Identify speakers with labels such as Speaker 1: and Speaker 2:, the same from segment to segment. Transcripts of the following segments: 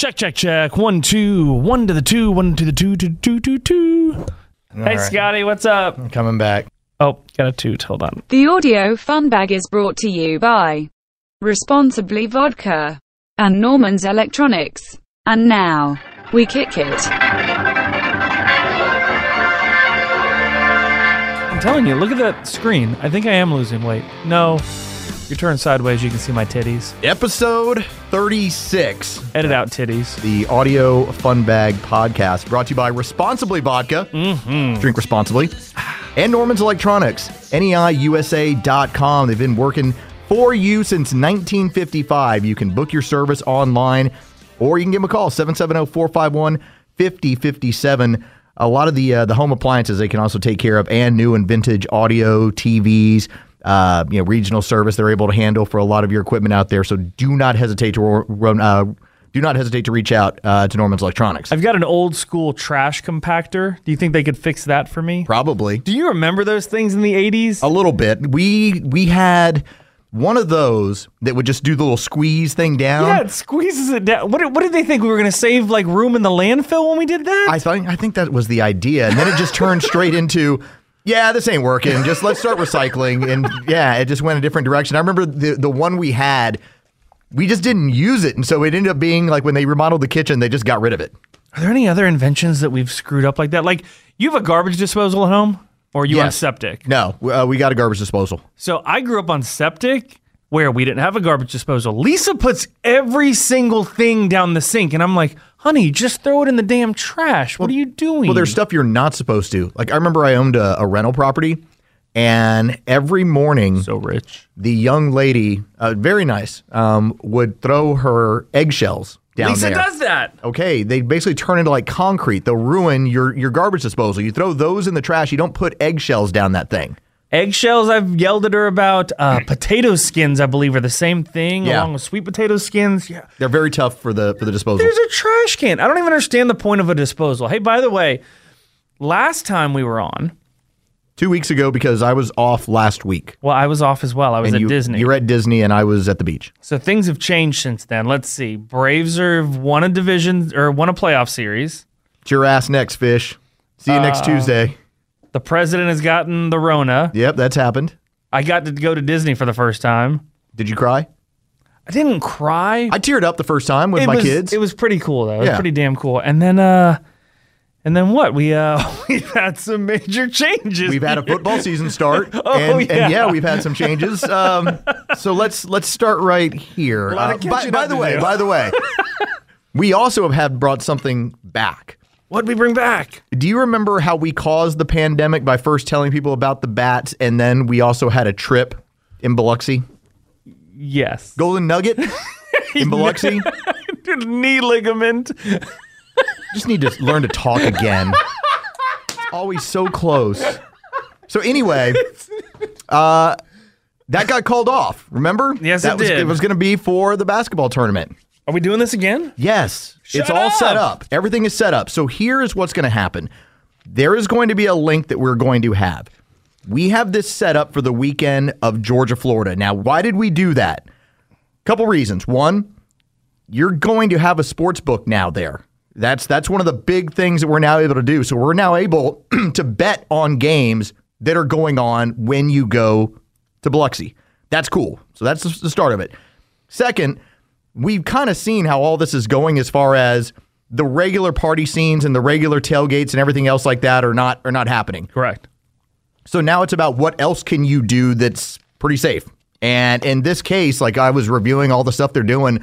Speaker 1: Check, check, check. One, two, one to the two, one to the two, two, two, two, two. hey,
Speaker 2: right.
Speaker 1: Scotty, what's up?
Speaker 2: I'm coming back.
Speaker 1: Oh, got a toot. Hold on.
Speaker 3: The audio fun bag is brought to you by Responsibly Vodka and Norman's Electronics. And now, we kick it.
Speaker 1: I'm telling you, look at that screen. I think I am losing weight. No, you're turned sideways. You can see my titties.
Speaker 2: Episode 36,
Speaker 1: Edit out titties.
Speaker 2: the Audio Fun Bag podcast, brought to you by Responsibly Vodka. Mm-hmm. Drink responsibly. And Norman's Electronics, NEIUSA.com. They've been working for you since 1955. You can book your service online or you can give them a call, 770 451 5057. A lot of the uh, the home appliances they can also take care of, and new and vintage audio, TVs, uh, you know, regional service they're able to handle for a lot of your equipment out there. So do not hesitate to run. Uh, do not hesitate to reach out uh, to Norman's Electronics.
Speaker 1: I've got an old school trash compactor. Do you think they could fix that for me?
Speaker 2: Probably
Speaker 1: Do you remember those things in the 80s?
Speaker 2: a little bit. We we had one of those that would just do the little squeeze thing down.
Speaker 1: yeah, it squeezes it down. What did, what did they think? We were going to save like room in the landfill when we did that?
Speaker 2: I think I think that was the idea, and then it just turned straight into. Yeah, this ain't working. Just let's start recycling, and yeah, it just went a different direction. I remember the the one we had, we just didn't use it, and so it ended up being like when they remodeled the kitchen, they just got rid of it.
Speaker 1: Are there any other inventions that we've screwed up like that? Like, you have a garbage disposal at home? Or are you on
Speaker 2: Yes.
Speaker 1: septic?
Speaker 2: No, uh, we got a garbage disposal.
Speaker 1: So I grew up on septic where we didn't have a garbage disposal. Lisa puts every single thing down the sink, and I'm like, honey, just throw it in the damn trash. What are you doing?
Speaker 2: Well, there's stuff you're not supposed to. Like I remember I owned a, a rental property, and every morning
Speaker 1: so rich.
Speaker 2: the young lady, uh, very nice, um, would throw her eggshells down
Speaker 1: Lisa
Speaker 2: there.
Speaker 1: does that.
Speaker 2: Okay, they basically turn into like concrete. They'll ruin your your garbage disposal. You throw those in the trash. You don't put eggshells down that thing.
Speaker 1: Eggshells, I've yelled at her about. Uh, potato skins, I believe, are the same thing,
Speaker 2: Yeah.
Speaker 1: along with sweet potato skins. Yeah.
Speaker 2: They're very tough for the for the disposal.
Speaker 1: There's a trash can. I don't even understand the point of a disposal. Hey, by the way, last time we were on,
Speaker 2: Two weeks ago, because I was off last week,
Speaker 1: well, I was off as well. I was
Speaker 2: and
Speaker 1: at
Speaker 2: you
Speaker 1: Disney.
Speaker 2: you were at Disney, and I was at the beach.
Speaker 1: So things have changed since then. Let's see. Braves are won a division or won a playoff series.
Speaker 2: It's your ass next, fish. See you
Speaker 1: Uh,
Speaker 2: next Tuesday.
Speaker 1: The president has gotten the Rona.
Speaker 2: Yep, that's happened.
Speaker 1: I got to go to Disney for the first time.
Speaker 2: Did you cry?
Speaker 1: I didn't cry.
Speaker 2: I teared up the first time with
Speaker 1: it
Speaker 2: my
Speaker 1: was,
Speaker 2: kids.
Speaker 1: It was pretty cool though. It was pretty damn cool. And then uh and then what? We uh we've had some major changes.
Speaker 2: We've had a football season start,
Speaker 1: Oh,
Speaker 2: and,
Speaker 1: yeah.
Speaker 2: and yeah, we've had some changes. Um, so let's let's start right here. Uh, by, by the way, by the way, we also have had brought something back.
Speaker 1: What'd we bring back?
Speaker 2: Do you remember how we caused the pandemic by first telling people about the bats, and then we also had a trip in Biloxi,
Speaker 1: Yes.
Speaker 2: Golden Nugget in Biloxi?
Speaker 1: Knee ligament.
Speaker 2: Just need to learn to talk again. It's always so close. So anyway, uh, that got called off. Remember?
Speaker 1: Yes,
Speaker 2: that
Speaker 1: it
Speaker 2: was,
Speaker 1: did.
Speaker 2: It was going to be for the basketball tournament.
Speaker 1: Are we doing this again?
Speaker 2: Yes, it's
Speaker 1: Shut
Speaker 2: all set
Speaker 1: up.
Speaker 2: up. Everything is set up. So here is what's going to happen. There is going to be a link that we're going to have. We have this set up for the weekend of Georgia, Florida. Now, why did we do that? Couple reasons. One, you're going to have a sports book now there. That's that's one of the big things that we're now able to do. So we're now able to bet on games that are going on when you go to Biloxi. That's cool. So that's the start of it. Second, we've kind of seen how all this is going as far as the regular party scenes and the regular tailgates and everything else like that are not are not happening.
Speaker 1: Correct.
Speaker 2: So now it's about what else can you do that's pretty safe. And in this case, like I was reviewing all the stuff they're doing.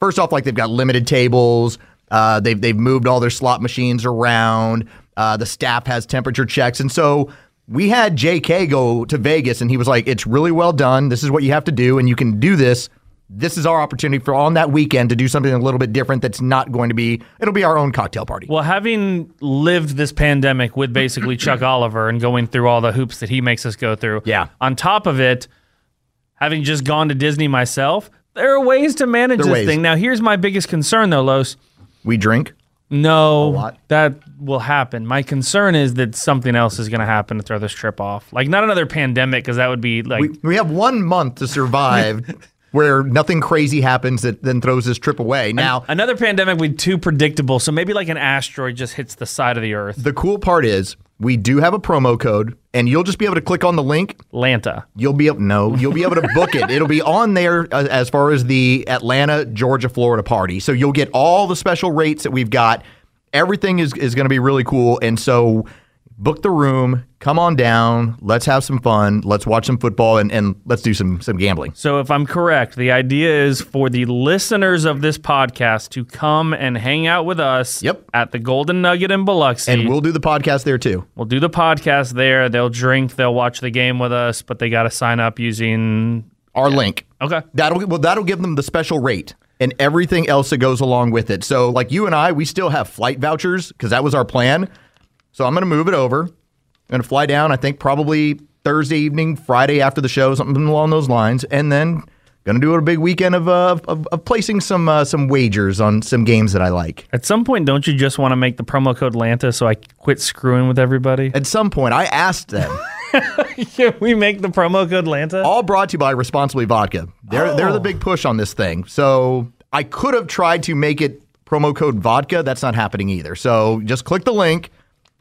Speaker 2: First off, like they've got limited tables. Uh, they've they've moved all their slot machines around. Uh, the staff has temperature checks, and so we had J.K. go to Vegas, and he was like, "It's really well done. This is what you have to do, and you can do this this is our opportunity for on that weekend to do something a little bit different that's not going to be it'll be our own cocktail party.
Speaker 1: Well, having lived this pandemic with basically Chuck Oliver and going through all the hoops that he makes us go through,
Speaker 2: Yeah.
Speaker 1: On top of it, having just gone to Disney myself, there are ways to manage this
Speaker 2: ways.
Speaker 1: thing. Now, here's my biggest concern, though, Los.
Speaker 2: we drink.
Speaker 1: No, that will happen. My concern is that something else is going to happen to throw this trip off. Like not another pandemic, because that would be like
Speaker 2: We, we have one month to survive where nothing crazy happens that then throws this trip away. Now,
Speaker 1: another pandemic would be too predictable. So maybe like an asteroid just hits the side of the Earth.
Speaker 2: the cool part is we do have a promo code, and you'll just be able to click on the link.
Speaker 1: Lanta.
Speaker 2: You'll be able no, you'll be able to book it. It'll be on there uh, as far as the Atlanta, Georgia, Florida party. So you'll get all the special rates that we've got. Everything is is going to be really cool, and so book the room. Come on down. Let's have some fun. Let's watch some football, and, and let's do some some gambling.
Speaker 1: So if I'm correct, the idea is for the listeners of this podcast to come and hang out with us
Speaker 2: Yep.
Speaker 1: at the Golden Nugget in Biloxi.
Speaker 2: And we'll do the podcast there too.
Speaker 1: We'll do the podcast there. They'll drink, they'll watch the game with us, but they got to sign up using
Speaker 2: Our link.
Speaker 1: Okay.
Speaker 2: That'll well, that'll give them the special rate and everything else that goes along with it. So, like you and I, we still have flight vouchers because that was our plan. So I'm going to move it over. I'm going to fly down. I think probably Thursday evening, Friday after the show, something along those lines, and then going to do a big weekend of uh, of, of placing some uh, some wagers on some games that I like.
Speaker 1: At some point, don't you just want to make the promo code Lanta so I quit screwing with everybody?
Speaker 2: At some point, I asked them.
Speaker 1: Can we make the promo code Lanta?
Speaker 2: all brought to you by Responsibly Vodka. They're they're the big push on this thing. So I could have tried to make it promo code vodka. That's not happening either. So just click the link,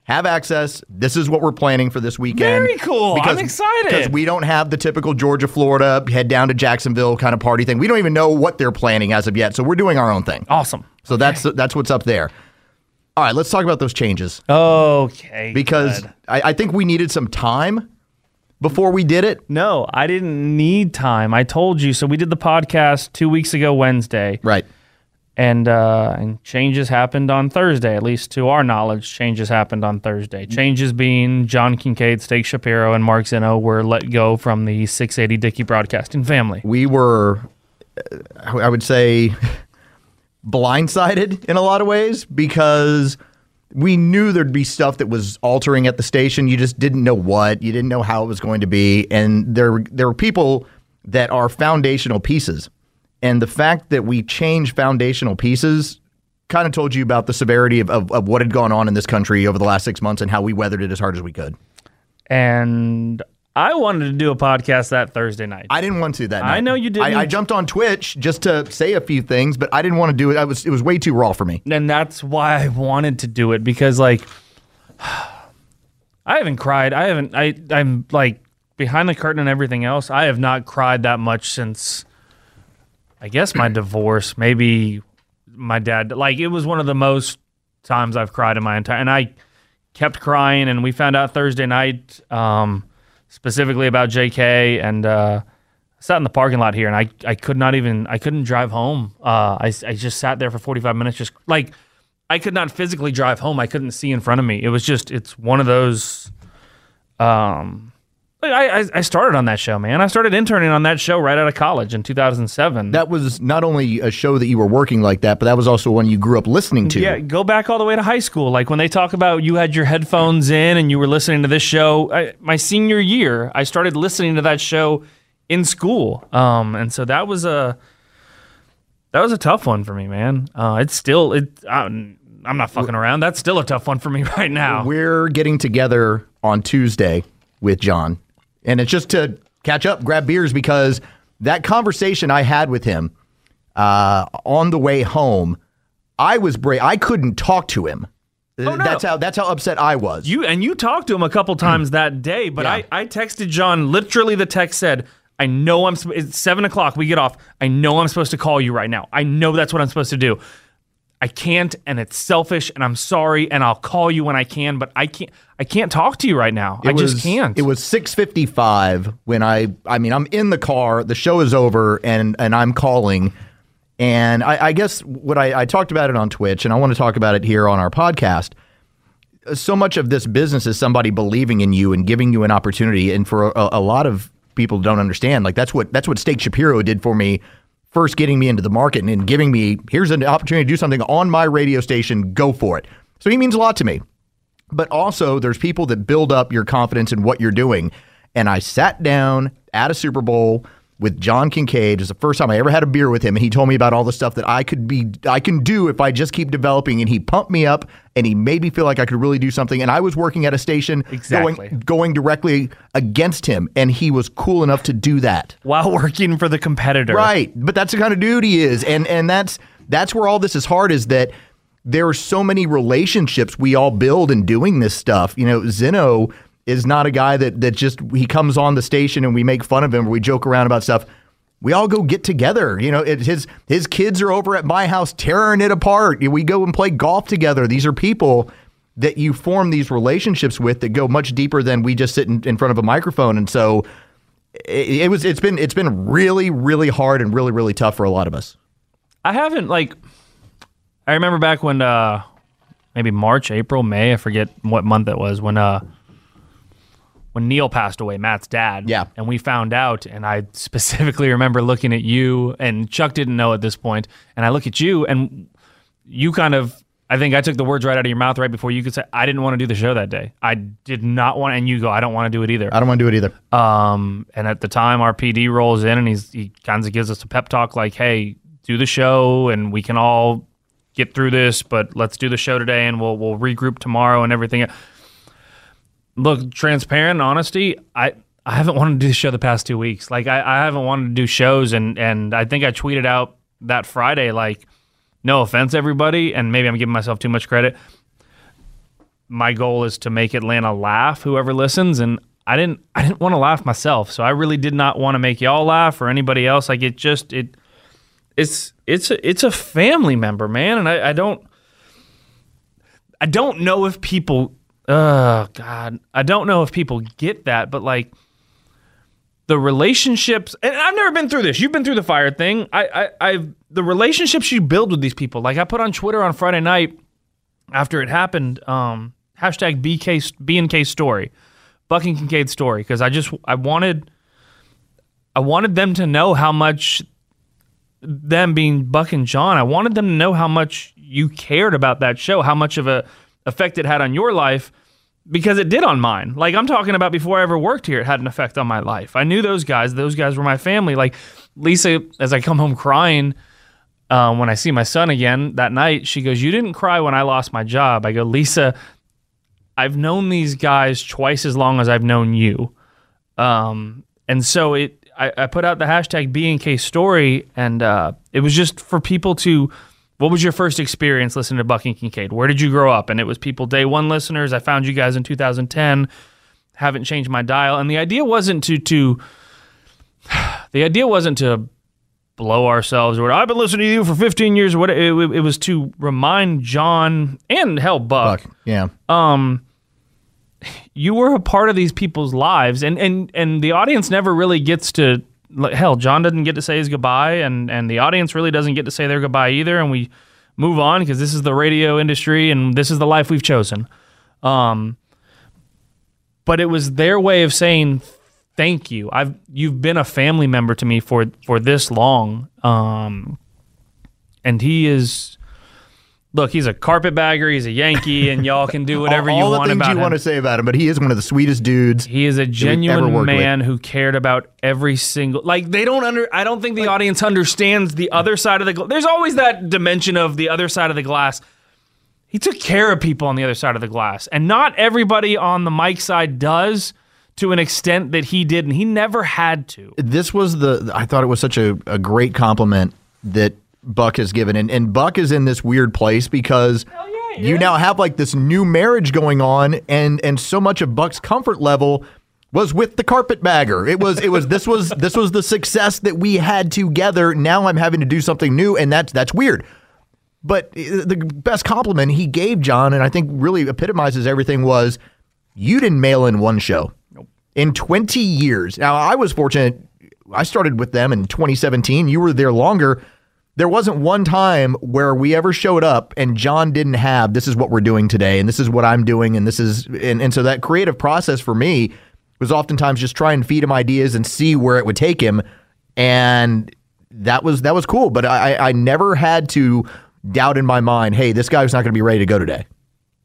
Speaker 2: have access. This is what we're planning for this weekend.
Speaker 1: Very cool. I'm excited.
Speaker 2: because we don't have the typical Georgia, Florida, head down to Jacksonville kind of party thing. We don't even know what they're planning as of yet. So we're doing our own thing.
Speaker 1: Awesome.
Speaker 2: So that's that's what's up there. All right, let's talk about those changes
Speaker 1: Okay.
Speaker 2: because. I, I think we needed some time before we did it.
Speaker 1: no, I didn't need time. I told you. So we did the podcast two weeks ago Wednesday,
Speaker 2: Right.
Speaker 1: And uh, and changes happened on Thursday. At least to our knowledge, changes happened on Thursday. Changes being John Kincaid, Steak Shapiro, and Mark Zeno were let go from the 680 Dickey Broadcasting family.
Speaker 2: we were, uh, I would say, blindsided in a lot of ways because we knew there'd be stuff that was altering at the station. You just didn't know what, you didn't know how it was going to be, and there there were people that are foundational pieces, and the fact that we changed foundational pieces. Kind of told you about the severity of, of, of what had gone on in this country over the last six months and how we weathered it as hard as we could.
Speaker 1: And I wanted to do a podcast that Thursday night.
Speaker 2: I didn't want to that night.
Speaker 1: I know you didn't.
Speaker 2: I, I jumped on Twitch just to say a few things, but I didn't want to do it. I was it was way too raw for me.
Speaker 1: and that's why I wanted to do it because like I haven't cried. I haven't I I'm like behind the curtain and everything else. I have not cried that much since I guess my divorce, maybe my dad like it was one of the most times I've cried in my entire and I kept crying and we found out Thursday night um specifically about JK and uh I sat in the parking lot here and I, I could not even I couldn't drive home. Uh, I, I just sat there for 45 minutes just like I could not physically drive home. I couldn't see in front of me. It was just it's one of those um I, I I started on that show, man. I started interning on that show right out of college in 2007.
Speaker 2: That was not only a show that you were working like that, but that was also one you grew up listening to.
Speaker 1: Yeah, go back all the way to high school. Like when they talk about you had your headphones in and you were listening to this show. I, my senior year, I started listening to that show in school. Um, and so that was a that was a tough one for me, man. Uh, it's still it. I'm I'm not fucking around. That's still a tough one for me right now.
Speaker 2: We're getting together on Tuesday with John, and it's just to catch up, grab beers because that conversation I had with him uh, on the way home, I was brave. I couldn't talk to him.
Speaker 1: no.
Speaker 2: That's how that's how upset I was.
Speaker 1: You and you talked to him a couple times that day, but
Speaker 2: Yeah.
Speaker 1: I, I texted John. Literally, the text said, "I know I'm. It's seven o'clock. We get off. I know I'm supposed to call you right now. I know that's what I'm supposed to do. I can't, and it's selfish, and I'm sorry, and I'll call you when I can, but I can't. I can't talk to you right now. I
Speaker 2: It
Speaker 1: just can't.
Speaker 2: It was 6:55 when I I mean I'm in the car, the show is over and and I'm calling and I, I guess what I, I talked about it on Twitch and I want to talk about it here on our podcast. So much of this business is somebody believing in you and giving you an opportunity and for a, a lot of people don't understand like that's what that's what Steak Shapiro did for me first getting me into the market and, giving me here's an opportunity to do something on my radio station. Go for it. So he means a lot to me. But also, there's people that build up your confidence in what you're doing. And I sat down at a Super Bowl with John Kincaid. It was the first time I ever had a beer with him, and he told me about all the stuff that I could be, I can do if I just keep developing. And he pumped me up, and he made me feel like I could really do something. And I was working at a station
Speaker 1: Exactly.
Speaker 2: going going directly against him, and he was cool enough to do that.
Speaker 1: While working for the competitor.
Speaker 2: Right, but that's the kind of dude he is, and and that's that's where all this is hard is that there are so many relationships we all build in doing this stuff. You know, Zeno is not a guy that that just he comes on the station and we make fun of him or we joke around about stuff. We all go get together. You know, it, his his kids are over at my house tearing it apart. We go and play golf together. These are people that you form these relationships with that go much deeper than we just sit in, in front of a microphone. And so it, it was it's been it's been really really hard and really really tough for a lot of us.
Speaker 1: I haven't like. I remember back when uh, maybe March, April, May. I forget what month it was when uh, when Neil passed away, Matt's dad.
Speaker 2: Yeah.
Speaker 1: and we found out, and I specifically remember looking at you, and Chuck didn't know at this point, and I look at you, and you kind of. I think I took the words right out of your mouth right before you could say I didn't want to do the show that day. I did not want, and you go, I don't want to do it either.
Speaker 2: I don't want to do it either.
Speaker 1: Um, and at the time, our PD rolls in and he's he kind of gives us a pep talk like, "Hey, do the show, and we can all get through this, but let's do the show today, and we'll we'll regroup tomorrow and everything." Look, transparent honesty. I I haven't wanted to do the show the past two weeks. Like I, I haven't wanted to do shows, and and I think I tweeted out that Friday like, no offense, everybody, and maybe I'm giving myself too much credit my goal is to make Atlanta laugh whoever listens and I didn't I didn't want to laugh myself so I really did not want to make y'all laugh or anybody else like it just it it's it's a, it's a family member man and I, I don't I don't know if people oh god I don't know if people get that but like the relationships and I've never been through this. You've been through the fire thing. I I I've the relationships you build with these people. Like I put on Twitter on Friday night after it happened, um, hashtag BK BNK story, Buck and Kincaid story, because I just I wanted I wanted them to know how much them being Buck and John, I wanted them to know how much you cared about that show, how much of a effect it had on your life, because it did on mine. Like I'm talking about before I ever worked here, it had an effect on my life. I knew those guys; those guys were my family. Like Lisa, as I come home crying uh, when I see my son again that night, she goes, "You didn't cry when I lost my job." I go, "Lisa, I've known these guys twice as long as I've known you," um, and so it. I, I put out the hashtag BNK story, and uh, it was just for people to. What was your first experience listening to Buck and Kincaid? Where did you grow up? And it was people day one listeners. I found you guys in 2010. Haven't changed my dial, and the idea wasn't to to. The idea wasn't to blow ourselves or I've been listening to you for 15 years or what it, it, it was to remind John and hell Buck,
Speaker 2: Buck. Yeah.
Speaker 1: um you were a part of these people's lives and and and the audience never really gets to hell John doesn't get to say his goodbye and and the audience really doesn't get to say their goodbye either and we move on because this is the radio industry and this is the life we've chosen. Um but it was their way of saying thank you. I've you've been a family member to me for for this long. Um and he is look he's a carpetbagger he's a yankee and y'all can do whatever
Speaker 2: all,
Speaker 1: you
Speaker 2: all
Speaker 1: want
Speaker 2: the things you want to say about him, but he is one of the sweetest dudes.
Speaker 1: he is a genuine
Speaker 2: worked with.
Speaker 1: man who cared about every single like they don't under I don't think the audience understands the other side of the gla- there's always that dimension of the other side of the glass. He took care of people on the other side of the glass and not everybody on the mic side does to an extent that he did and he never had to.
Speaker 2: this was the I thought it was such a, a great compliment that Buck has given. And and Buck is in this weird place because you now have like this new marriage going on and and so much of Buck's comfort level was with the carpetbagger. It was it was this was this was the success that we had together. Now I'm having to do something new and that's that's weird. But uh, the best compliment he gave John, and I think really epitomizes everything, was you didn't mail in one show in 20 years. Now, I was fortunate. I started with them in 2017. You were there longer. There wasn't one time where we ever showed up and John didn't have this is what we're doing today and this is what I'm doing and this is and, and so that creative process for me was oftentimes just try and feed him ideas and see where it would take him and that was that was cool. But I I never had to doubt in my mind, hey, this guy's not going to be ready to go today.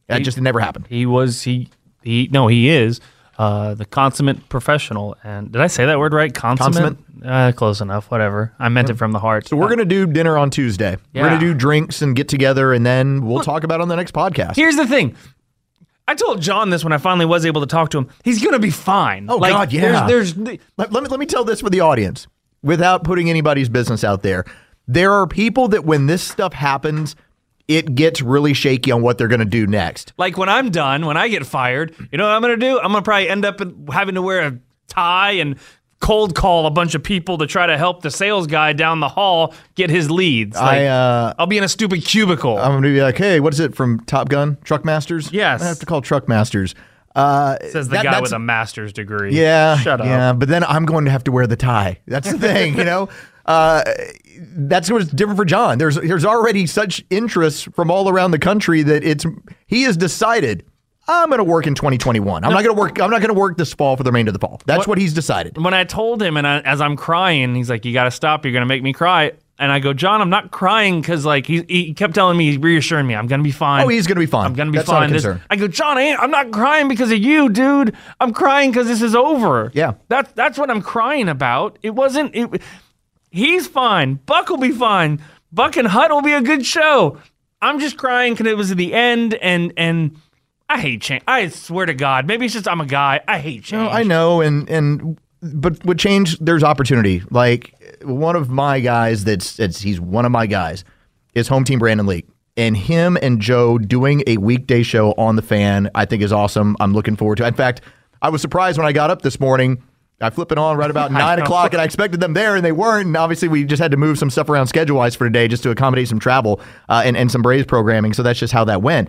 Speaker 2: That just never happened.
Speaker 1: He was he he no he is uh, the consummate professional. And did I say that word right? Consummate. Uh, close enough. Whatever. I meant it from the heart.
Speaker 2: So we're gonna do dinner on Tuesday. We're gonna do drinks and get together, and then we'll talk about it on the next podcast.
Speaker 1: Here's the thing. I told John this when I finally was able to talk to him. He's gonna be fine.
Speaker 2: Oh,
Speaker 1: Like,
Speaker 2: God, yeah.
Speaker 1: There's, there's
Speaker 2: let, let me let me tell this for the audience without putting anybody's business out there. There are people that when this stuff happens, it gets really shaky on what they're going to do next.
Speaker 1: like when I'm done, when I get fired, you know what I'm gonna do? I'm gonna probably end up having to wear a tie and cold call a bunch of people to try to help the sales guy down the hall get his leads. Like,
Speaker 2: I uh,
Speaker 1: I'll be in a stupid cubicle.
Speaker 2: I'm going to be like, hey, what is it from Top Gun? Truck Masters?
Speaker 1: Yes.
Speaker 2: I have to call Truck Masters. Uh,
Speaker 1: says the
Speaker 2: that-
Speaker 1: guy with a master's degree.
Speaker 2: Yeah,
Speaker 1: Shut up.
Speaker 2: Yeah, but then I'm going to have to wear the tie. That's the thing, you know. Uh, that's what's different for John. There's there's already such interest from all around the country that it's he has decided I'm going to work in 2021. I'm not going to work. I'm not going to work this fall for the remainder of the fall. That's what, he's decided.
Speaker 1: when I told him, and I, as I'm crying, he's like, "You got to stop. You're gonna make me cry." And I go, "John, I'm not crying because like he, he kept telling me, reassuring me, I'm gonna be fine.
Speaker 2: Oh, he's going to be fine.
Speaker 1: I'm gonna be
Speaker 2: That's
Speaker 1: fine."
Speaker 2: Not a
Speaker 1: This-
Speaker 2: concern.
Speaker 1: I go, John, I ain't, I'm not crying because of you, dude. I'm crying because this is over.
Speaker 2: Yeah.
Speaker 1: that's that's what I'm crying about. It wasn't. It, he's fine. Buck will be fine. Buck and Hut will be a good show. I'm just crying because it was the end, and and I hate change. I swear to God, maybe it's just I'm a guy. I hate change.
Speaker 2: No, I know, and and but with change, there's opportunity. Like one of my guys, that's that's he's one of my guys, is home team Brandon Leak, and him and Joe doing a weekday show on the fan, I think is awesome. I'm looking forward to. it. In fact, I was surprised when I got up this morning. I flip it on right about nine o'clock, and I expected them there, and they weren't. And obviously, we just had to move some stuff around schedule wise for today, just to accommodate some travel uh, and and some Braves programming. So that's just how that went.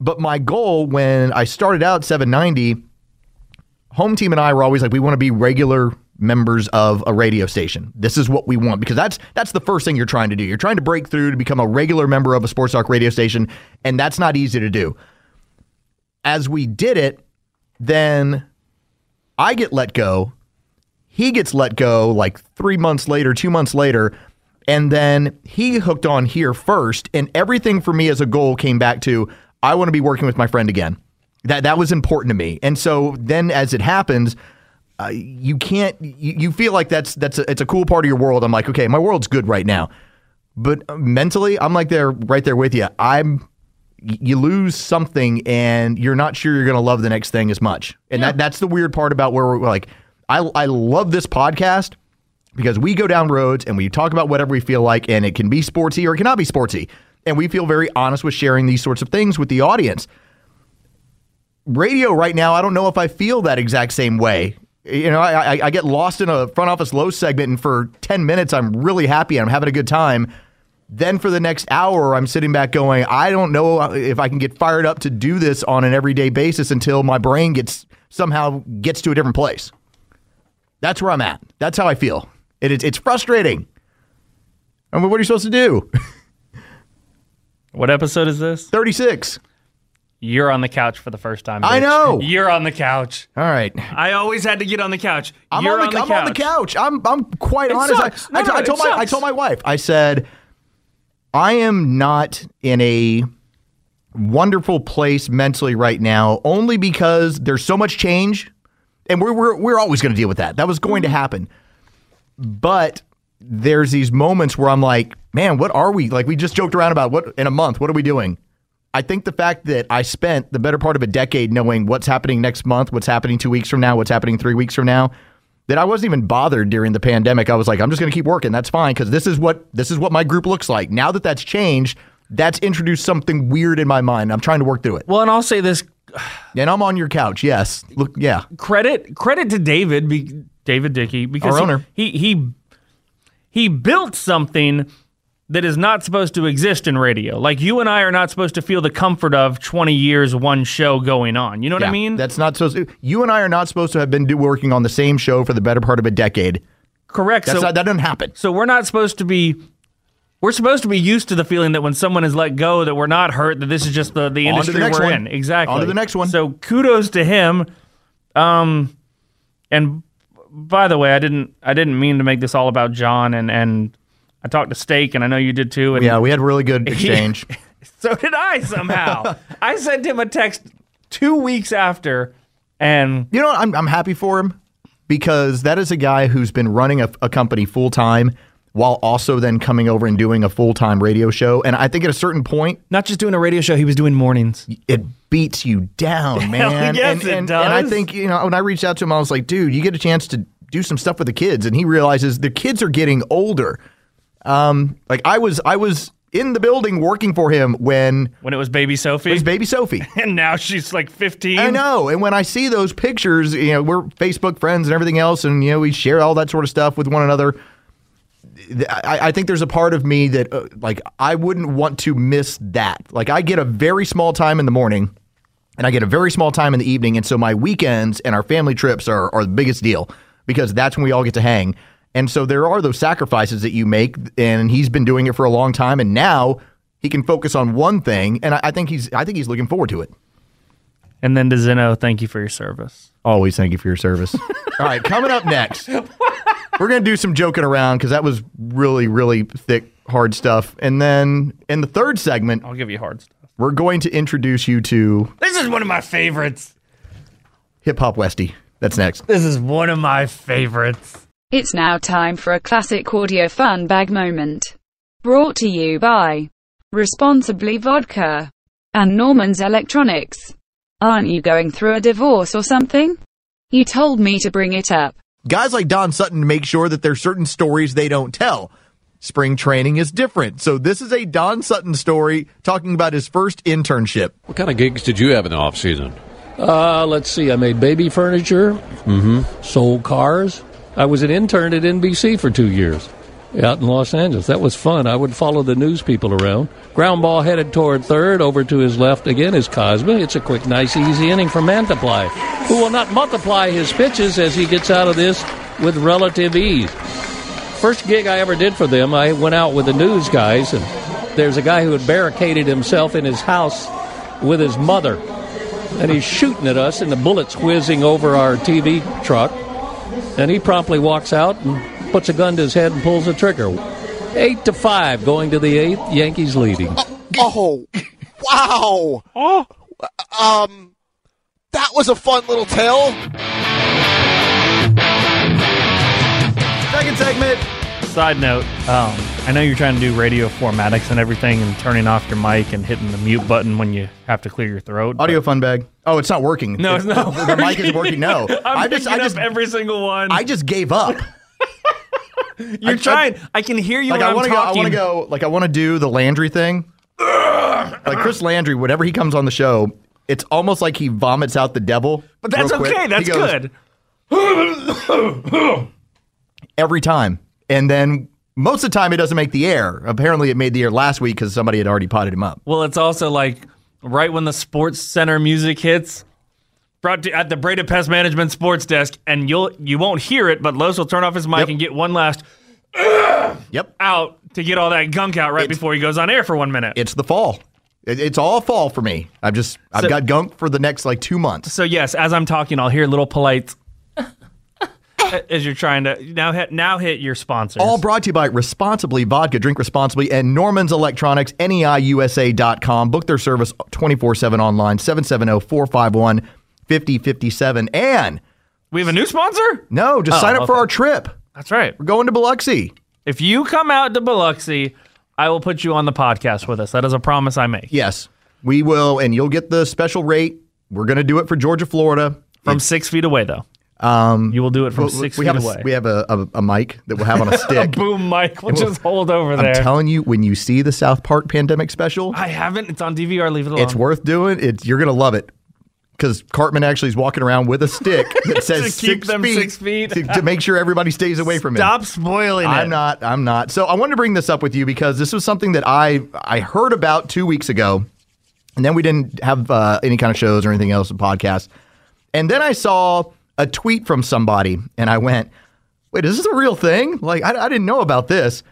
Speaker 2: But my goal when I started out 790 home team and I were always like, we want to be regular members of a radio station. This is what we want because that's that's the first thing you're trying to do. You're trying to break through to become a regular member of a sports talk radio station, and that's not easy to do. As we did it, then I get let go. He gets let go like three months later, two months later, and then he hooked on here first. And everything for me as a goal came back to I want to be working with my friend again. That that was important to me. And so then as it happens, uh, you can't. You, you feel like that's that's a, it's a cool part of your world. I'm like, okay, my world's good right now, but mentally, I'm like there right there with you. I'm you lose something and you're not sure you're going to love the next thing as much. And that that's the weird part about where we're like I I love this podcast because we go down roads and we talk about whatever we feel like and it can be sportsy or it cannot be sportsy. And we feel very honest with sharing these sorts of things with the audience. Radio right now, I don't know if I feel that exact same way. You know, I, I, I get lost in a front office low segment, and for 10 minutes, I'm really happy and I'm having a good time. Then for the next hour, I'm sitting back going, I don't know if I can get fired up to do this on an everyday basis until my brain gets somehow gets to a different place. That's where I'm at. That's how I feel. It, it's, it's frustrating. I mean, what are you supposed to do?
Speaker 1: What episode is this?
Speaker 2: 36.
Speaker 1: You're on the couch for the first time.
Speaker 2: I know.
Speaker 1: You're on the couch.
Speaker 2: All right.
Speaker 1: I always had to get on the couch.
Speaker 2: I'm,
Speaker 1: You're
Speaker 2: on, the, I'm on the couch. I'm I'm quite
Speaker 1: It
Speaker 2: honest. I-
Speaker 1: sucks.
Speaker 2: I,
Speaker 1: No, no,
Speaker 2: I told my I told my wife. I said, I am not in a wonderful place mentally right now, only because there's so much change, and we're we're we're always going to deal with that. That was going to mm-hmm. happen, but there's these moments where I'm like, man, what are we? Like we just joked around about what in a month. What are we doing? I think the fact that I spent the better part of a decade knowing what's happening next month, what's happening two weeks from now, what's happening three weeks from now, that I wasn't even bothered during the pandemic. I was like, I'm just going to keep working. That's fine because this is what this is what my group looks like. Now that that's changed, that's introduced something weird in my mind. I'm trying to work through it.
Speaker 1: Well, and I'll say this:
Speaker 2: And I'm on your couch. Yes. Look. Yeah.
Speaker 1: credit credit to David, be, David Dickey, because
Speaker 2: Our
Speaker 1: he-
Speaker 2: owner.
Speaker 1: He, he he built something that is not supposed to exist in radio. Like you and I are not supposed to feel the comfort of 20 years one show going on. You know what I
Speaker 2: Yeah.
Speaker 1: mean?
Speaker 2: That's not supposed. To, you and I are not supposed to have been do, working on the same show for the better part of a decade.
Speaker 1: Correct.
Speaker 2: That's
Speaker 1: so
Speaker 2: not, that doesn't happen.
Speaker 1: So we're not supposed to be. We're supposed to be used to the feeling that when someone is let go, that we're not hurt. That this is just the, the industry
Speaker 2: the
Speaker 1: we're
Speaker 2: one.
Speaker 1: in. Exactly.
Speaker 2: On to the next one.
Speaker 1: So kudos to him. Um, and by the way, I didn't I didn't mean to make this all about John and and I talked to Steak and I know you did too. And
Speaker 2: Yeah, we had a really good exchange.
Speaker 1: so did I somehow. I sent him a text two weeks after, and
Speaker 2: You know, what? I'm I'm happy for him because that is a guy who's been running a, a company full time while also then coming over and doing a full time radio show. And I think at a certain point,
Speaker 1: not just doing a radio show, he was doing mornings.
Speaker 2: it beats you down, man.
Speaker 1: yes,
Speaker 2: and,
Speaker 1: it
Speaker 2: and, and I think you know when I reached out to him, I was like, dude, you get a chance to do some stuff with the kids, and he realizes the kids are getting older. Um, like I was, I was in the building working for him when
Speaker 1: When it was baby Sophie,
Speaker 2: It was baby Sophie.
Speaker 1: and now she's like 15.
Speaker 2: I know. And when I see those pictures, you know, we're Facebook friends and everything else, and you know, we share all that sort of stuff with one another. I, I think there's a part of me that, uh, like, I wouldn't want to miss that. Like, I get a very small time in the morning, and I get a very small time in the evening, and so my weekends and our family trips are are the biggest deal because that's when we all get to hang. And so there are those sacrifices that you make, and he's been doing it for a long time, and now he can focus on one thing, and I, I think he's I think he's looking forward to it.
Speaker 1: And then to Zeno, thank you for your service.
Speaker 2: Always thank you for your service. All right, coming up next, we're going to do some joking around because that was really, really thick, hard stuff. And then in the third segment,
Speaker 1: I'll give you hard stuff.
Speaker 2: we're going to introduce you to
Speaker 1: This is one of my favorites.
Speaker 2: Hip Hop Westy. That's next.
Speaker 1: This is one of my favorites.
Speaker 3: It's now time for a classic audio fun bag moment. Brought to you by Responsibly Vodka and Norman's Electronics. Aren't you going through a divorce or something? You told me to bring it up.
Speaker 2: Guys like Don Sutton make sure that there's certain stories they don't tell. Spring training is different. So this is a Don Sutton story talking about his first internship.
Speaker 4: What kind of gigs did you have in the off season?
Speaker 5: Uh, let's see. I made baby furniture, mm-hmm. sold cars. I was an intern at NBC for two years out in Los Angeles. That was fun. I would follow the news people around. Ground ball headed toward third. Over to his left again is Cosby. It's a quick, nice, easy inning for Mantiply, who will not multiply his pitches as he gets out of this with relative ease. First gig I ever did for them, I went out with the news guys, and there's a guy who had barricaded himself in his house with his mother and he's shooting at us, and the bullets whizzing over our TV truck. And he promptly walks out and puts a gun to his head and pulls the trigger. Eight to five, going to the eighth. Yankees leading.
Speaker 6: Oh, wow. Oh. Um, that was a fun little tale.
Speaker 2: Second segment.
Speaker 1: Side note, um, I know you're trying to do radio formatics and everything and turning off your mic and hitting the mute button when you have to clear your throat. but-
Speaker 2: Audio fun bag. Oh, it's not working.
Speaker 1: No, it's not
Speaker 2: The mic isn't working. No.
Speaker 1: I'm
Speaker 2: I just, I just,
Speaker 1: up every single one.
Speaker 2: I just gave up.
Speaker 1: you're
Speaker 2: I-
Speaker 1: trying. I, can hear you
Speaker 2: like
Speaker 1: when
Speaker 2: I
Speaker 1: I'm
Speaker 2: want to go. I want to go. Like I want to do the Landry thing. like Chris Landry, whenever he comes on the show, it's almost like he vomits out the devil.
Speaker 1: But that's okay. That's
Speaker 2: goes,
Speaker 1: good.
Speaker 2: every time, and then most of the time it doesn't make the air. Apparently, it made the air last week because somebody had already potted him up.
Speaker 1: Well, it's also like right when the Sports Center music hits, brought to, at the Breda Pest Management Sports Desk, and you'll you won't hear it, but Los will turn off his mic
Speaker 2: Yep.
Speaker 1: and get one last
Speaker 2: Yep,
Speaker 1: out to get all that gunk out right before he goes on air for one minute.
Speaker 2: it's the fall. It, it's all fall for me. I've just I've
Speaker 1: So-
Speaker 2: got gunk for the next like two months.
Speaker 1: so yes, as I'm talking, I'll hear little polite as you're trying to now hit now hit your sponsors.
Speaker 2: All brought to you by Responsibly Vodka, Drink Responsibly, and Norman's Electronics, NEIUSA.com. Book their service 24 7 online, 770 451 5057. And
Speaker 1: we have a new sponsor.
Speaker 2: no, just
Speaker 1: Oh,
Speaker 2: sign up for our trip.
Speaker 1: That's right.
Speaker 2: We're going to Biloxi.
Speaker 1: If you come out to Biloxi, I will put you on the podcast with us. That is a promise I make.
Speaker 2: Yes, we will, and you'll get the special rate. We're going to do it for Georgia, Florida.
Speaker 1: From six feet away, though.
Speaker 2: Um,
Speaker 1: You will do it from six
Speaker 2: we
Speaker 1: feet
Speaker 2: have
Speaker 1: away.
Speaker 2: A, we have a, a, a mic that we'll have on a stick.
Speaker 1: a Boom, mic. We'll just hold over there.
Speaker 2: I'm telling you, when you see the South Park pandemic special,
Speaker 1: I haven't. It's on DVR. Leave it alone.
Speaker 2: It's worth doing. It's you're gonna love it because Cartman actually is walking around with a stick that says six
Speaker 1: them
Speaker 2: feet,
Speaker 1: six feet.
Speaker 2: to, to make sure everybody stays away from him.
Speaker 1: Stop spoiling it.
Speaker 2: I'm not. I'm not. So I wanted to bring this up with you because this was something that I I heard about two weeks ago, and then we didn't have uh, any kind of shows or anything else, a podcast, and then I saw a tweet from somebody, and I went, "Wait, is this a real thing? Like I, I didn't know about this."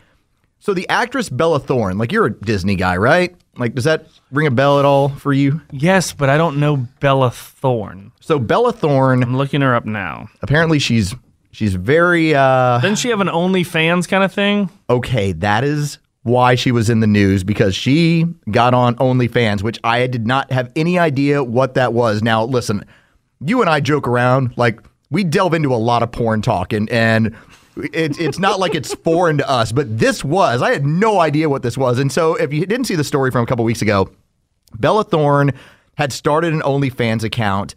Speaker 2: So the actress Bella Thorne, like you're a Disney guy, right? Like, does that ring a bell at all for you?
Speaker 1: Yes, but I don't know Bella Thorne.
Speaker 2: So Bella Thorne,
Speaker 1: I'm looking her up now.
Speaker 2: apparently she's She's very uh
Speaker 1: Doesn't she have an OnlyFans kind of thing?
Speaker 2: okay, that is why she was in the news because she got on OnlyFans, which I did not have any idea what that was. Now, listen, you and I joke around like we delve into a lot of porn talk and and it's it's not like it's foreign to us, but this was. I had no idea what this was. And so if you didn't see the story from a couple weeks ago, Bella Thorne had started an OnlyFans account,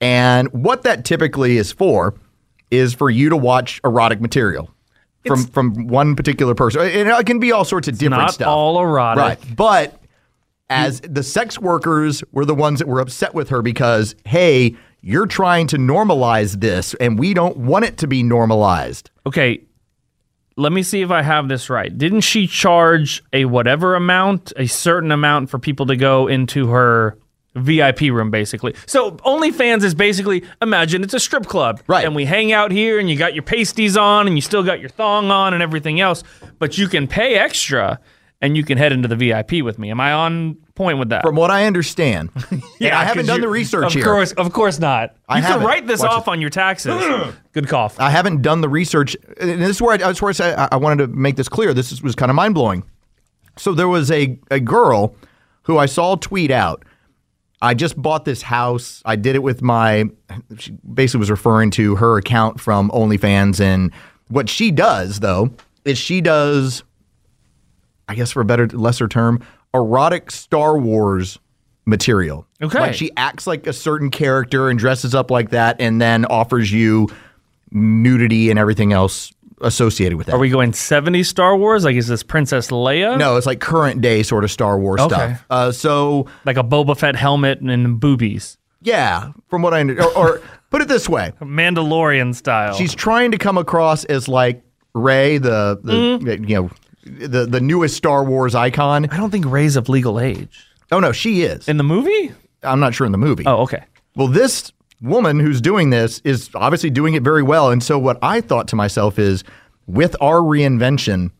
Speaker 2: and what that typically is for is for you to watch erotic material from from one particular person. And it can be all sorts of different
Speaker 1: Not
Speaker 2: stuff.
Speaker 1: all erotic.
Speaker 2: Right. But as the sex workers were the ones that were upset with her because, hey, you're trying to normalize this and we don't want it to be normalized.
Speaker 1: Okay, let me see if I have this right. Didn't she charge a whatever amount, a certain amount for people to go into her VIP room, basically? So OnlyFans is basically imagine it's a strip club,
Speaker 2: Right.
Speaker 1: And we hang out here, and you got your pasties on, and you still got your thong on, and everything else, but you can pay extra. And you can head into the VIP with me. Am I on point with that?
Speaker 2: From what I understand, yeah, I haven't done the research
Speaker 1: of
Speaker 2: here.
Speaker 1: course, of course not.
Speaker 2: I
Speaker 1: you can
Speaker 2: haven't.
Speaker 1: write this
Speaker 2: Watch
Speaker 1: off
Speaker 2: this.
Speaker 1: on your taxes. Good cough.
Speaker 2: I haven't done the research. And this is where I, that's where I, say, I I wanted to make this clear. This is, was kind of mind blowing. So there was a, a girl who I saw tweet out. I just bought this house. I did it with my. She basically was referring to her account from OnlyFans, and what she does though is she does, I guess for a better lesser term, erotic Star Wars material.
Speaker 1: Okay.
Speaker 2: like she acts like a certain character and dresses up like that, and then offers you nudity and everything else associated with that.
Speaker 1: Are we going 70s Star Wars? Like, is this Princess Leia?
Speaker 2: no, it's like current day sort of Star Wars
Speaker 1: Okay.
Speaker 2: stuff. Uh, so
Speaker 1: Like a Boba Fett helmet and boobies.
Speaker 2: yeah, from what I under- or, or put it this way,
Speaker 1: Mandalorian style.
Speaker 2: she's trying to come across as like Rey, the, the
Speaker 1: Mm-hmm.
Speaker 2: you know the the newest Star Wars icon.
Speaker 1: I don't think Rey's of legal age.
Speaker 2: Oh no, she is.
Speaker 1: In the movie?
Speaker 2: I'm not sure in the movie.
Speaker 1: Oh, okay.
Speaker 2: Well, this woman who's doing this is obviously doing it very well. And so, what I thought to myself is with our reinvention,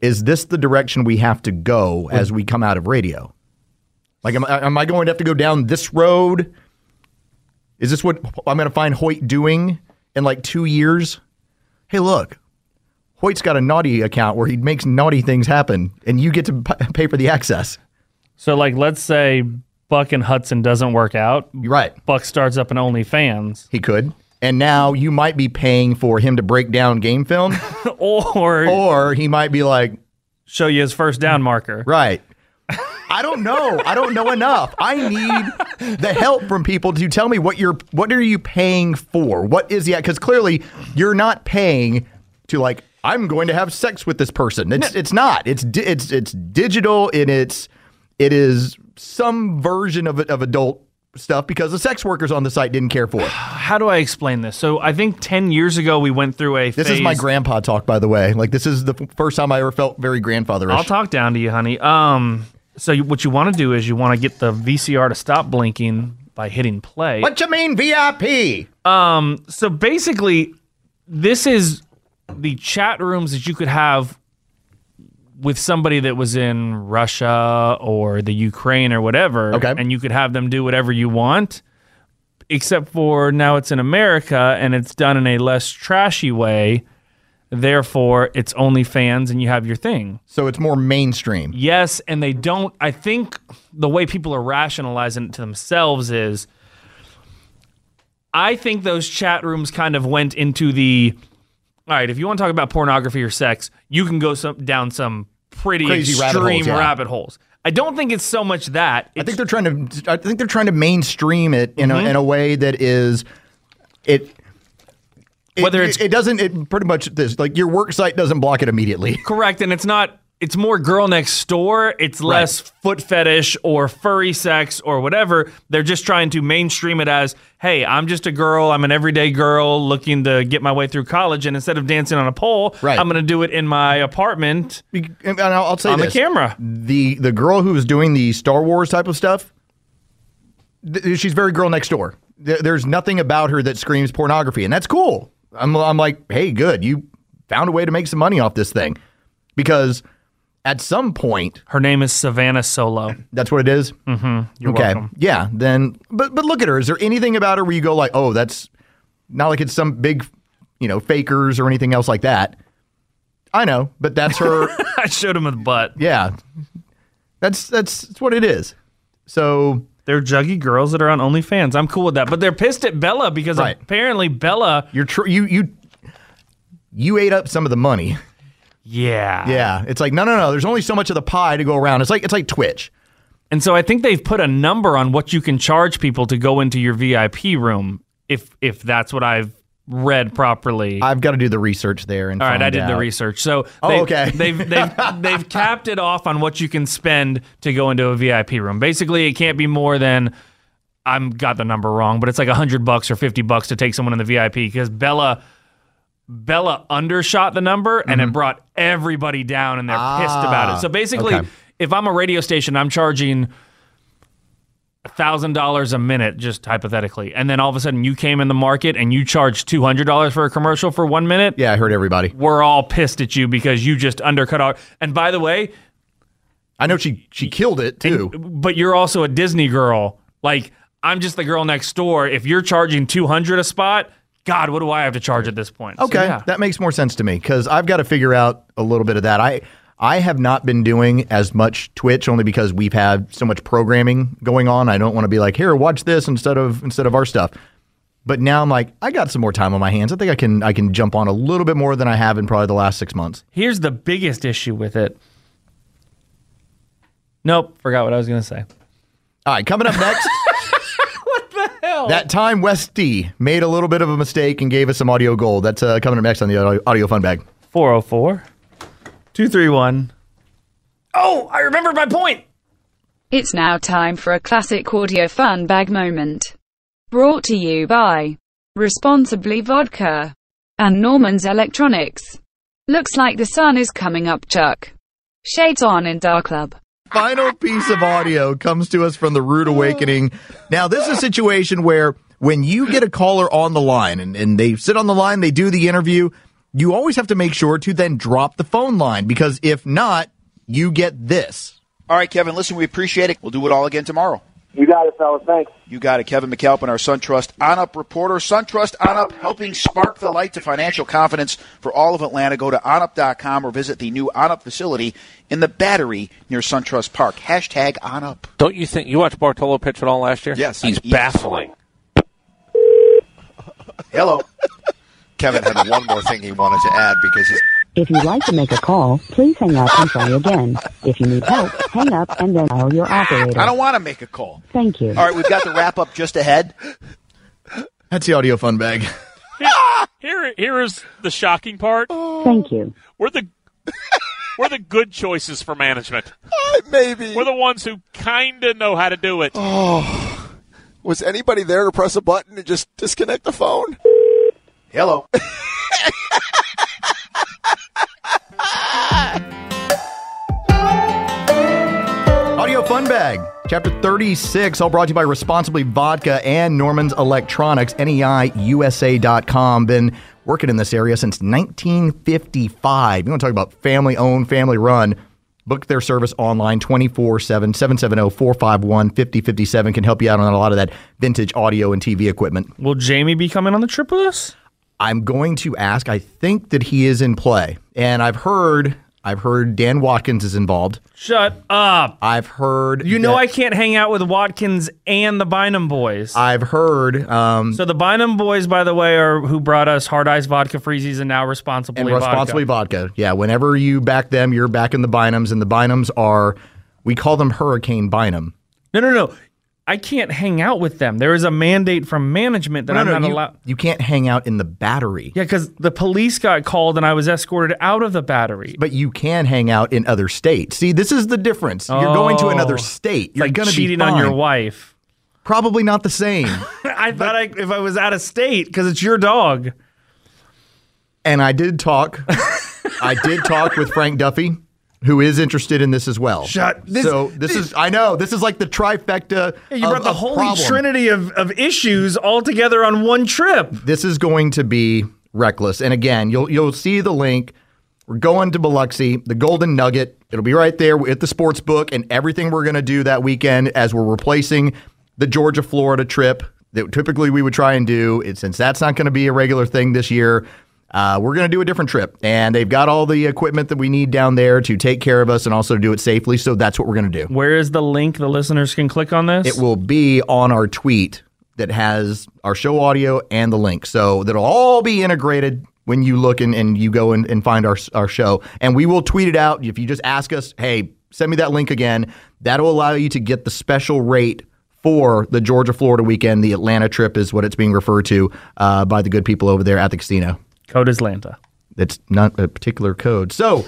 Speaker 2: is this the direction we have to go as we come out of radio? Like, am, I- am I going to have to go down this road? Is this what I'm going to find Hoyt doing in like two years? Hey, look, Hoyt's got a naughty account where he makes naughty things happen, and you get to pay for the access.
Speaker 1: So, like, let's say Buck and Hudson doesn't work out.
Speaker 2: Right.
Speaker 1: Buck starts up an OnlyFans.
Speaker 2: He could. And now you might be paying for him to break down game film,
Speaker 1: or
Speaker 2: or he might be like,
Speaker 1: show you his first down marker.
Speaker 2: right. I don't know. I don't know enough. I need the help from people to tell me what you're what are you paying for? What is the because clearly you're not paying to like I'm going to have sex with this person. It's it's not. It's di- it's it's digital and it's it is some version of of adult stuff because the sex workers on the site didn't care for it.
Speaker 1: How do I explain this? So, I think 10 years ago, we went through a
Speaker 2: This is my grandpa talk, by the way. Like this is the f- first time I ever felt very grandfatherish.
Speaker 1: I'll talk down to you, honey. Um, so you, what you want to do is you want to get the VCR to stop blinking by hitting play.
Speaker 2: what you mean VIP?
Speaker 1: Um, so basically, this is the chat rooms that you could have with somebody that was in Russia or the Ukraine or whatever.
Speaker 2: Okay.
Speaker 1: And you could have them do whatever you want, except for now it's in America and it's done in a less trashy way. Therefore, it's only fans and you have your thing.
Speaker 2: So it's more mainstream.
Speaker 1: Yes, and they don't. I think the way people are rationalizing it to themselves is I think those chat rooms kind of went into the all right, if you want to talk about pornography or sex, you can go some down some pretty
Speaker 2: Crazy rabbit
Speaker 1: extreme
Speaker 2: holes, yeah.
Speaker 1: rabbit holes. I don't think it's so much that.
Speaker 2: I think they're trying to. I think they're trying to mainstream it in a in a way that is it. it
Speaker 1: Mm-hmm. Whether it's-
Speaker 2: it, it doesn't it pretty much this like your work site doesn't block it immediately.
Speaker 1: correct, and it's not. It's more girl next door. It's less foot fetish or furry sex or whatever. They're just trying to mainstream it as, hey, I'm just a girl. I'm an everyday girl looking to get my way through college. And instead of dancing on a pole,
Speaker 2: Right.
Speaker 1: I'm going to do it in my apartment
Speaker 2: And I'll, I'll say
Speaker 1: on
Speaker 2: this.
Speaker 1: the camera.
Speaker 2: the the girl who was doing the Star Wars type of stuff, th- she's very girl next door. There- There's nothing about her that screams pornography, and that's cool. I'm I'm like, hey, good, you found a way to make some money off this thing, because at some point,
Speaker 1: Her name is Savannah Solo.
Speaker 2: that's what it is.
Speaker 1: Mm-hmm. You're
Speaker 2: okay,
Speaker 1: welcome.
Speaker 2: yeah. Then, but but look at her. Is there anything about her where you go like, oh, that's not like it's some big, you know, fakers or anything else like that. I know, but that's her.
Speaker 1: I showed him with butt.
Speaker 2: yeah, that's that's, that's what it is. So
Speaker 1: They're juggy girls that are on OnlyFans. I'm cool with that. But they're pissed at Bella because
Speaker 2: Right.
Speaker 1: apparently Bella,
Speaker 2: you're tr- you you you ate up some of the money.
Speaker 1: Yeah.
Speaker 2: Yeah, it's like no, no, no. There's only so much of the pie to go around. It's like it's like Twitch.
Speaker 1: And so I think they've put a number on what you can charge people to go into your VIP room if if that's what I've read properly.
Speaker 2: I've got to do the research there. And
Speaker 1: All right, I did the research. So
Speaker 2: Oh,
Speaker 1: they've,
Speaker 2: okay.
Speaker 1: they've they've they've capped it off on what you can spend to go into a VIP room. Basically, it can't be more than I'm got the number wrong, but it's like hundred bucks or fifty bucks to take someone in the VIP because Bella Bella undershot the number and it brought everybody down and they're pissed about
Speaker 2: Mm-hmm. Ah,
Speaker 1: it. So basically,
Speaker 2: okay.
Speaker 1: if I'm a radio station, I'm charging thousand dollars a minute, just hypothetically, and then all of a sudden you came in the market and you charged two hundred dollars for a commercial for one minute
Speaker 2: Yeah, I heard everybody.
Speaker 1: we're all pissed at you because you just undercut our. And by the way,
Speaker 2: I know she she killed it too.
Speaker 1: but you're also a Disney girl. Like I'm just the girl next door. If you're charging 200 a spot, God, what do I have to charge at this point? So,
Speaker 2: Okay,
Speaker 1: yeah.
Speaker 2: that makes more sense to me because I've got to figure out a little bit of that. I I have not been doing as much Twitch only because we've had so much programming going on. I don't want to be like, here, watch this instead of instead of our stuff. But now I'm like, I got some more time on my hands. I think I can I can jump on a little bit more than I have in probably the last six months.
Speaker 1: Here's the biggest issue with it. Nope, forgot what I was gonna say.
Speaker 2: All right, coming up next.
Speaker 1: What?
Speaker 2: That time Westy made a little bit of a mistake and gave us some audio gold. That's uh, coming up next on the audio, audio fun bag.
Speaker 1: 404 231. Oh, I remembered my point.
Speaker 3: It's now time for a classic audio fun bag moment. Brought to you by Responsibly Vodka and Norman's Electronics. Looks like the sun is coming up, Chuck. Shades on in Dark Club.
Speaker 2: Final piece of audio comes to us from the Rude Awakening. Now, this is a situation where when you get a caller on the line and, and they sit on the line, they do the interview, you always have to make sure to then drop the phone line because if not, you get this.
Speaker 7: All right, Kevin, listen, we appreciate it. We'll do it all again tomorrow.
Speaker 8: You got it, fellas. Thanks.
Speaker 7: You got it. Kevin McAlpin, our SunTrust On Up reporter. SunTrust On Up helping spark the light to financial confidence for all of Atlanta. Go to onup.com or visit the new On Up facility in the Battery near SunTrust Park. Hashtag On Up.
Speaker 4: Don't you think you watched Bartolo pitch at all last year?
Speaker 7: Yes,
Speaker 4: he's
Speaker 7: I-
Speaker 4: baffling.
Speaker 7: Hello.
Speaker 6: Kevin had one more thing he wanted to add because he's
Speaker 9: If you'd like to make a call, please hang up and try again. If you need help, hang up and then dial your operator.
Speaker 7: I don't want to make a call.
Speaker 9: Thank you.
Speaker 7: All right, we've got the wrap up just ahead.
Speaker 2: That's the audio fun bag.
Speaker 10: Here, here is the shocking part.
Speaker 9: Thank you.
Speaker 10: We're the we're the good choices for management.
Speaker 6: maybe.
Speaker 10: We're the ones who kind of know how to do it.
Speaker 6: Oh, was anybody there to press a button and just disconnect the phone?
Speaker 7: Hello.
Speaker 2: Audio Fun Bag, Chapter 36, all brought to you by Responsibly Vodka and Norman's Electronics, NEIUSA.com. Been working in this area since 1955. You want to talk about family owned, family run. Book their service online 24 7, 770 451 5057 can help you out on a lot of that vintage audio and TV equipment.
Speaker 1: Will Jamie be coming on the trip with us?
Speaker 2: I'm going to ask. I think that he is in play, and I've heard I've heard Dan Watkins is involved.
Speaker 1: Shut up.
Speaker 2: I've heard
Speaker 1: You know
Speaker 2: that-
Speaker 1: I can't hang out with Watkins and the Bynum boys.
Speaker 2: I've heard um,
Speaker 1: so the Bynum boys, by the way, are who brought us hard ice vodka freezies and now responsibly
Speaker 2: and
Speaker 1: vodka.
Speaker 2: responsibly vodka. Yeah, whenever you back them, you're backing the Bynums, and the Bynums are we call them Hurricane Bynum.
Speaker 1: No, no, no. I can't hang out with them. There is a mandate from management that
Speaker 2: No,
Speaker 1: I'm
Speaker 2: no,
Speaker 1: not
Speaker 2: you,
Speaker 1: allowed.
Speaker 2: you can't hang out in the battery,
Speaker 1: Yeah, because the police got called and I was escorted out of the battery.
Speaker 2: but you can hang out in other states. See, this is the difference. You're going to another
Speaker 1: Oh.
Speaker 2: state. You're
Speaker 1: like
Speaker 2: going to be
Speaker 1: cheating on your wife.
Speaker 2: Probably not the same.
Speaker 1: I thought I, if I was out of state because it's your dog.
Speaker 2: and I did talk. I did talk with Frank Duffy, who is interested in this as well.
Speaker 1: Shut- this-
Speaker 2: so this is I know this is like the trifecta.
Speaker 1: You
Speaker 2: of-
Speaker 1: brought the
Speaker 2: of
Speaker 1: holy
Speaker 2: problem.
Speaker 1: trinity of, of issues all together on one trip.
Speaker 2: This is going to be reckless. And again, you'll you'll see the link. We're going to Biloxi, the Golden Nugget. It'll be right there at the sports book, and everything we're going to do that weekend as we're replacing the Georgia Florida trip that typically we would try and do. It, since that's not going to be a regular thing this year, Uh, we're going to do a different trip, and they've got all the equipment that we need down there to take care of us and also do it safely. So that's what we're going to do.
Speaker 1: Where is the link the listeners can click on this?
Speaker 2: It will be on our tweet that has our show audio and the link. So that'll all be integrated when you look and, and you go and, and find our, our show. And we will tweet it out. If you just ask us, hey, send me that link again, that'll allow you to get the special rate for the Georgia Florida weekend. The Atlanta trip is what it's being referred to uh, by the good people over there at the casino.
Speaker 1: Code is Lanta.
Speaker 2: It's not a particular code. So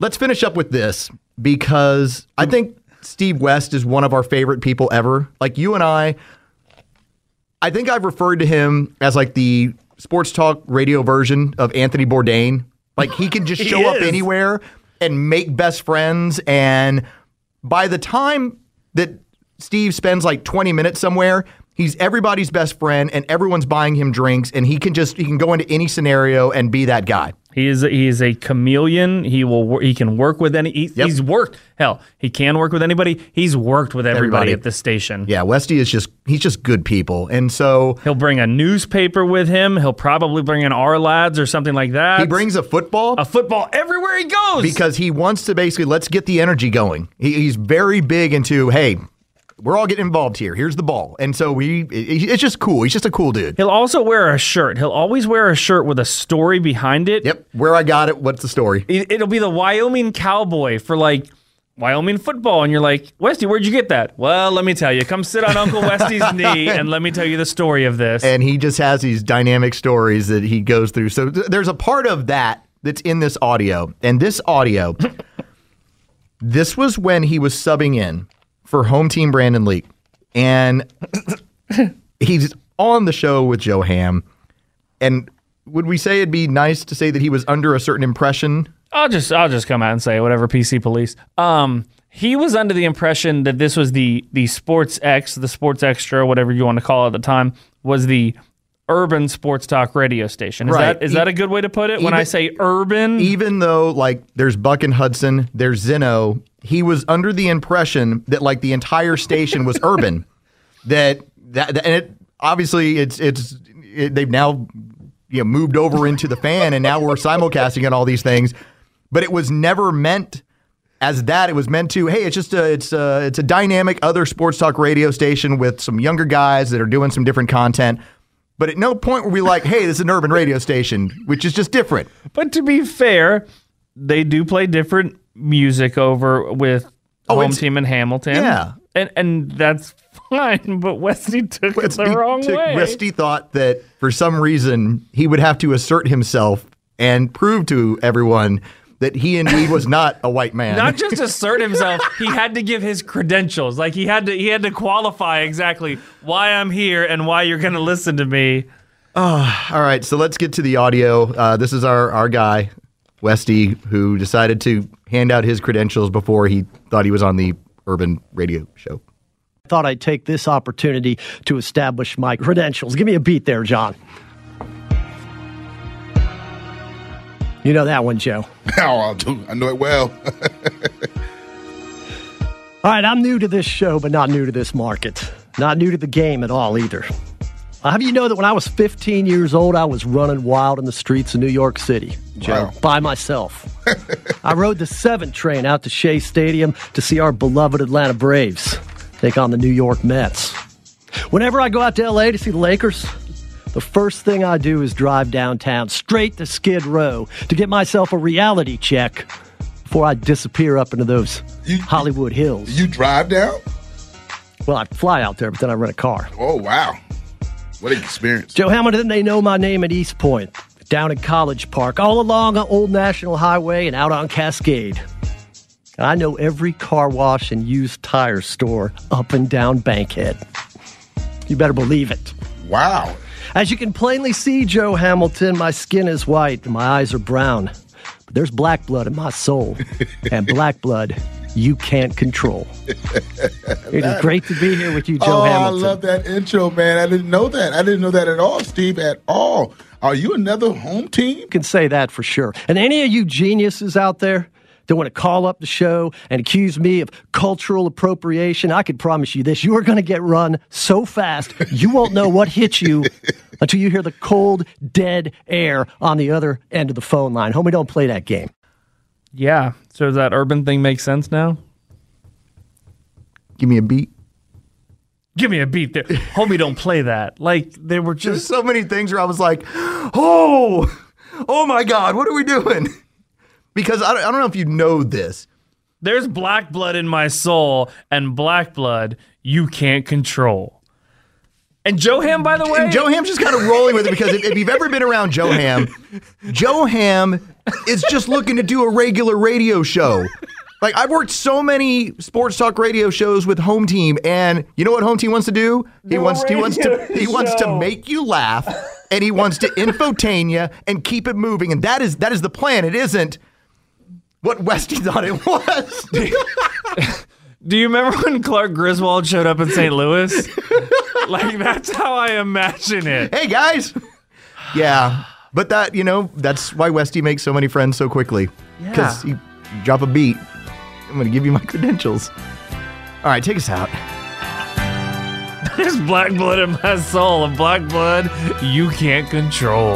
Speaker 2: let's finish up with this because I think Steve West is one of our favorite people ever. Like you and I, I think I've referred to him as like the sports talk radio version of Anthony Bourdain. Like he can just show up anywhere and make best friends. And by the time that Steve spends like 20 minutes somewhere, he's everybody's best friend and everyone's buying him drinks and he can just he can go into any scenario and be that guy.
Speaker 1: He is he is a chameleon. He will he can work with any. He, He's worked. Hell, he can work with anybody. He's worked with everybody,
Speaker 2: Everybody.
Speaker 1: at the station.
Speaker 2: Yeah, Westy is just he's just good people. And so
Speaker 1: He'll bring a newspaper with him. He'll probably bring an R lads or something like that.
Speaker 2: he brings a football
Speaker 1: a football everywhere he goes.
Speaker 2: because he wants to basically let's get the energy going. He, he's very big into hey, we're all getting involved here. Here's the ball, and so we it- it's just cool. He's just a cool dude.
Speaker 1: He'll also wear a shirt. He'll always wear a shirt with a story behind it.
Speaker 2: Yep, where I got it. What's the story?
Speaker 1: It- It'll be the Wyoming Cowboy for like Wyoming football, and you're like, Westy, where'd you get that? Well, let me tell you. Come sit on Uncle Westy's knee, and let me tell you the story of this.
Speaker 2: And he just has these dynamic stories that he goes through. So th- there's a part of that that's in this audio, and this audio, this was when he was subbing in for home team Brandon Leak, and he's on the show with Joe Ham. And would we say it'd be nice to say that he was under a certain impression?
Speaker 1: I'll just I'll just come out and say whatever PC police. Um, he was under the impression that this was the the Sports X, the Sports Extra, whatever you want to call it at the time, was the urban sports talk radio station. Is
Speaker 2: Right.
Speaker 1: that is
Speaker 2: E-
Speaker 1: that a good way to put it? when I say urban,
Speaker 2: Even though like there's Buck and Hudson, there's Zeno, he was under the impression that like the entire station was urban. That that, that- and it obviously it's it's it, they've now you know moved over into the fan and now we're simulcasting and all these things, but it was never meant as that. It was meant to hey, it's just a it's a it's a dynamic other sports talk radio station with some younger guys that are doing some different content. But at no point were we like, hey, this is an urban radio station, which is just different.
Speaker 1: but to be fair, they do play different music over with
Speaker 2: Oh,
Speaker 1: home team in Hamilton.
Speaker 2: Yeah.
Speaker 1: and and that's fine. But Westy took it the wrong
Speaker 2: took-
Speaker 1: way.
Speaker 2: Westy thought that for some reason he would have to assert himself and prove to everyone that he indeed was not a white man.
Speaker 1: not just assert himself he had to give his credentials like he had to he had to qualify exactly why i'm here and why you're going to listen to me Oh,
Speaker 2: All right, so let's get to the audio. Uh, this is our our guy, Westy, who decided to hand out his credentials before he thought he was on the urban radio show.
Speaker 8: I thought I'd take this opportunity to establish my credentials. Give me a beat there, John. You know that one, Joe.
Speaker 11: Oh, I do. I know it well.
Speaker 8: All right, I'm new to this show, but not new to this market. Not new to the game at all either. I'll have you know that when I was 15 years old, I was running wild in the streets of New York City, Joe,
Speaker 11: Wow.
Speaker 8: by myself. I rode the 7 train out to Shea Stadium to see our beloved Atlanta Braves take on the New York Mets. Whenever I go out to LA to see the Lakers, the first thing I do is drive downtown straight to Skid Row to get myself a reality check before I disappear up into those Hollywood hills.
Speaker 11: you drive down?
Speaker 8: Well, I fly out there, but then I rent a car.
Speaker 11: Oh, wow. What an experience.
Speaker 8: Joe Hamilton, they know my name at East Point, down in College Park, all along Old National Highway and out on Cascade. I know every car wash and used tire store up and down Bankhead. You better believe it.
Speaker 11: Wow.
Speaker 8: As you can plainly see, Joe Hamilton, my skin is white and my eyes are brown. But there's black blood in my soul. and black blood you can't control. It is great to be here with you, Joe
Speaker 11: oh,
Speaker 8: Hamilton.
Speaker 11: I love that intro, man. I didn't know that. I didn't know that at all, Steve, at all. Are you another home team?
Speaker 8: You can say that for sure. And any of you geniuses out there that want to call up the show and accuse me of cultural appropriation, I can promise you this. You are going to get run so fast, you won't know what hit you until you hear the cold, dead air on the other end of the phone line. Homie, don't play that game.
Speaker 1: Yeah. So does that urban thing make sense now?
Speaker 2: Give me a beat.
Speaker 1: Give me a beat there. Homie, don't play that. Like, they were
Speaker 2: There's
Speaker 1: just.
Speaker 2: so many things where I was like, oh, oh my God, what are we doing? Because I don't, I don't know if you know this.
Speaker 1: There's black blood in my soul, and black blood you can't control. And Joe Ham, by the way.
Speaker 2: And Joe Ham's just kind of rolling with it because if, if you've ever been around Joe Ham, Joe Ham is just looking to do a regular radio show. Like I've worked so many sports talk radio shows with Home Team, and you know what Home Team wants to do? He
Speaker 1: Do a
Speaker 2: wants he wants to
Speaker 1: radio
Speaker 2: he wants to make you laugh, and he wants to infotain you and keep it moving, and that is that is the plan. It isn't what Westy thought it was.
Speaker 1: Do you remember when Clark Griswold showed up in St. Louis? like, that's how I imagine it.
Speaker 2: hey guys, yeah, but that you know that's why Westy makes so many friends so quickly
Speaker 1: Yeah.
Speaker 2: because he drop a beat. I'm going to give you my credentials. All right, take us out.
Speaker 1: There's black blood in my soul, and black blood you can't control.